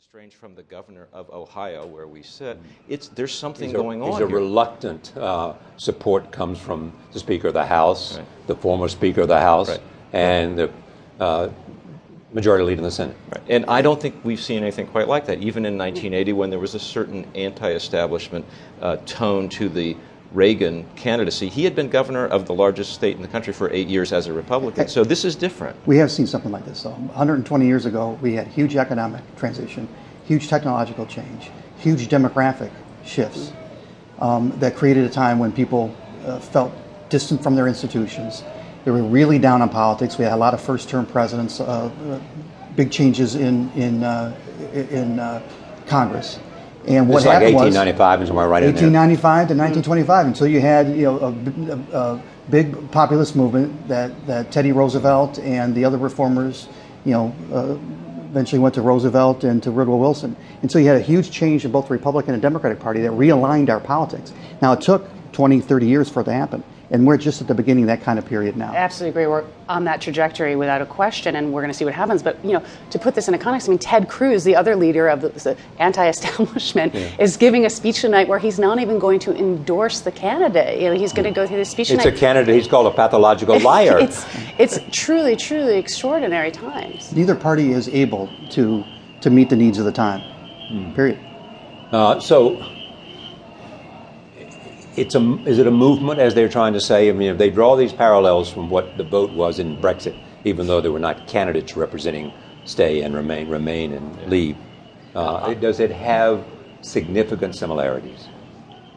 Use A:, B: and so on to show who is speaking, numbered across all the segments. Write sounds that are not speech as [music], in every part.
A: estranged from the governor of Ohio, where we sit. It's there's something
B: a-
A: going on.
B: a
A: here.
B: reluctant uh, support comes from the Speaker of the House,
A: Right.
B: the former Speaker of the House,
A: Right.
B: and the uh, Majority Leader in the Senate.
A: Right. And I don't think we've seen anything quite like that. Even in 1980, when there was a certain anti-establishment uh, tone to the Reagan candidacy, he had been governor of the largest state in the country for eight years as a Republican. So this is different.
C: We have seen something like this. So 120 years ago, we had huge economic transition, huge technological change, huge demographic shifts um, that created a time when people uh, felt distant from their institutions. They were really down on politics. We had a lot of first-term presidents, uh, uh, big changes in in uh, in uh, Congress. And what
B: It's like
C: happened was
B: 1895 and somewhere right in there.
C: 1895 to 1925 until you had you know a, a, a big populist movement that, that Teddy Roosevelt and the other reformers you know uh, eventually went to Roosevelt and to Woodrow Wilson until you had a huge change in both the Republican and Democratic Party that realigned our politics. Now it took 20 30 years for it to happen and we're just at the beginning of that kind of period now.
D: absolutely agree. We're on that trajectory without a question, and we're going to see what happens. But you know, to put this into context, I mean, Ted Cruz, the other leader of the, the anti-establishment, is giving a speech tonight where he's not even going to endorse the candidate. You know, he's going to go through the speech
B: It's a candidate he's called a pathological [laughs] liar.
D: it's it's truly, truly extraordinary times.
C: Neither party is able to to meet the needs of the time. Period.
B: Uh, so, it's a, is it a movement, as they're trying to say? I mean, if they draw these parallels from what the vote was in Brexit, even though there were not candidates representing stay and remain, remain and leave, uh, does it have significant similarities?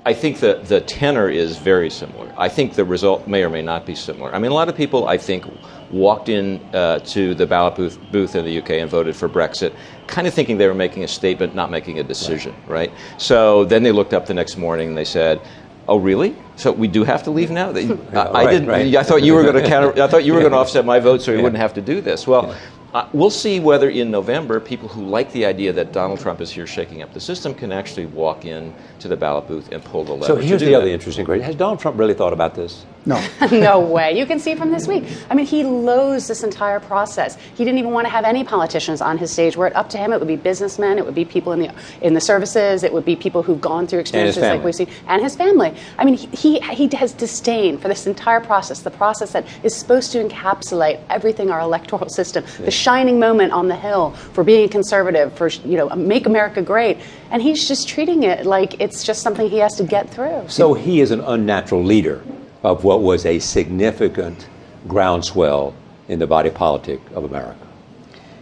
A: I think the, the tenor is very similar. I think the result may or may not be similar. I mean, a lot of people, I think, walked in uh, to the ballot booth, booth in the UK and voted for Brexit, kind of thinking they were making a statement, not making a decision, right? So then they looked up the next morning and they said, "Oh, really? So we do have to leave now?" [laughs] I, I
B: Right,
A: didn't.
B: right.
A: I thought you were going to counter. I thought you were going [laughs] to offset my vote, so we
B: Yeah.
A: wouldn't have to do this. Well. Uh, we'll see whether in November people who like the idea that Donald Trump is here shaking up the system can actually walk in to the ballot booth and pull the lever.
B: So
A: to
B: here's
A: do
B: the
A: that.
B: other interesting question. Has Donald Trump really thought about this?
C: No. [laughs] [laughs]
D: no way. You can see from this week. I mean, he loathes this entire process. He didn't even want to have any politicians on his stage. Were it up to him, it would be businessmen, it would be people in the in the services, it would be people who've gone through experiences like we've seen, and his family. I mean, he, he he has disdain for this entire process, the process that is supposed to encapsulate everything our electoral system, the shining moment on the hill for being a conservative, for you know, make America great, and he's just treating it like it's just something he has to get through.
B: So he is an unnatural leader of what was a significant groundswell in the body politic of America.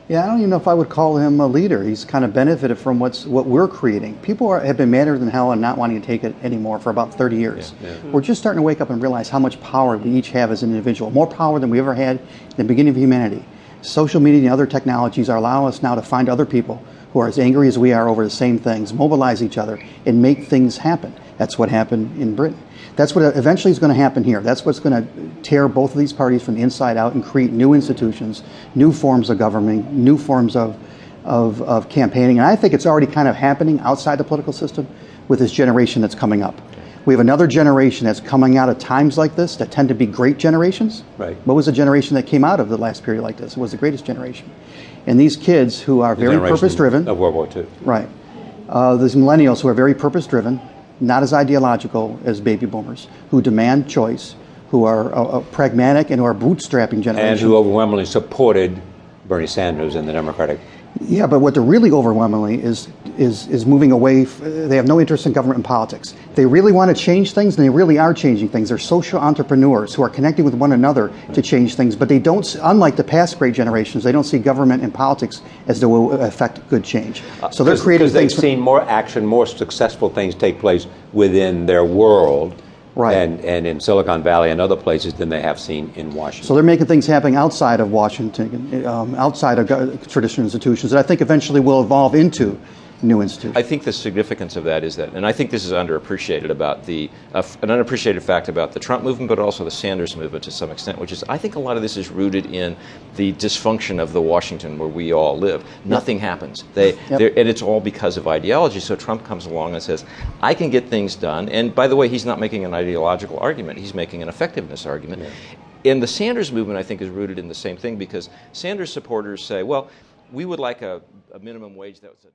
C: Yeah, I don't even know if I would call him a leader. He's kind of benefited from what's what we're creating. People are, have been madder than hell and not wanting to take it anymore for about 30 years. We're just starting to wake up and realize how much power we each have as an individual. More power than we ever had in the beginning of humanity. Social media and other technologies allowing us now to find other people who are as angry as we are over the same things, mobilize each other, and make things happen. That's what happened in Britain. That's what eventually is going to happen here. That's what's going to tear both of these parties from the inside out and create new institutions, new forms of government, new forms of, of, of campaigning. And I think it's already kind of happening outside the political system with this generation that's coming up. We have another generation that's coming out of times like this that tend to be great generations.
B: Right.
C: What was the generation that came out of the last period like this? It was the greatest generation. And these kids who are very purpose driven.
B: Of World War II.
C: Right. Uh, these millennials who are very purpose driven, not as ideological as baby boomers, who demand choice, who are uh, uh, pragmatic and who are bootstrapping generation.
B: And who overwhelmingly supported Bernie Sanders and the Democratic.
C: Yeah, but what they're really overwhelmingly is is is moving away. F- they have no interest in government and politics. They really want to change things, and they really are changing things. They're social entrepreneurs who are connecting with one another to change things. But they don't, unlike the past great generations, they don't see government and politics as they will affect good change. Uh, so they're creating
B: because they've seen more action, more successful things take place within their world,
C: Right.
B: and, and in Silicon Valley and other places than they have seen in Washington.
C: So they're making things happen outside of Washington, um, outside of traditional institutions that I think eventually will evolve into new institutions.
A: I think the significance of that is that, and I think this is underappreciated about the uh, an unappreciated fact about the Trump movement, but also the Sanders movement to some extent, which is I think a lot of this is rooted in the dysfunction of the Washington where we all live. Nothing happens, they,
C: Yep.
A: and it's all because of ideology. So Trump comes along and says, "I can get things done." And by the way, he's not making an ideological argument; he's making an effectiveness argument. And the Sanders movement, I think, is rooted in the same thing because Sanders supporters say, "Well." We would like a, a minimum wage that was a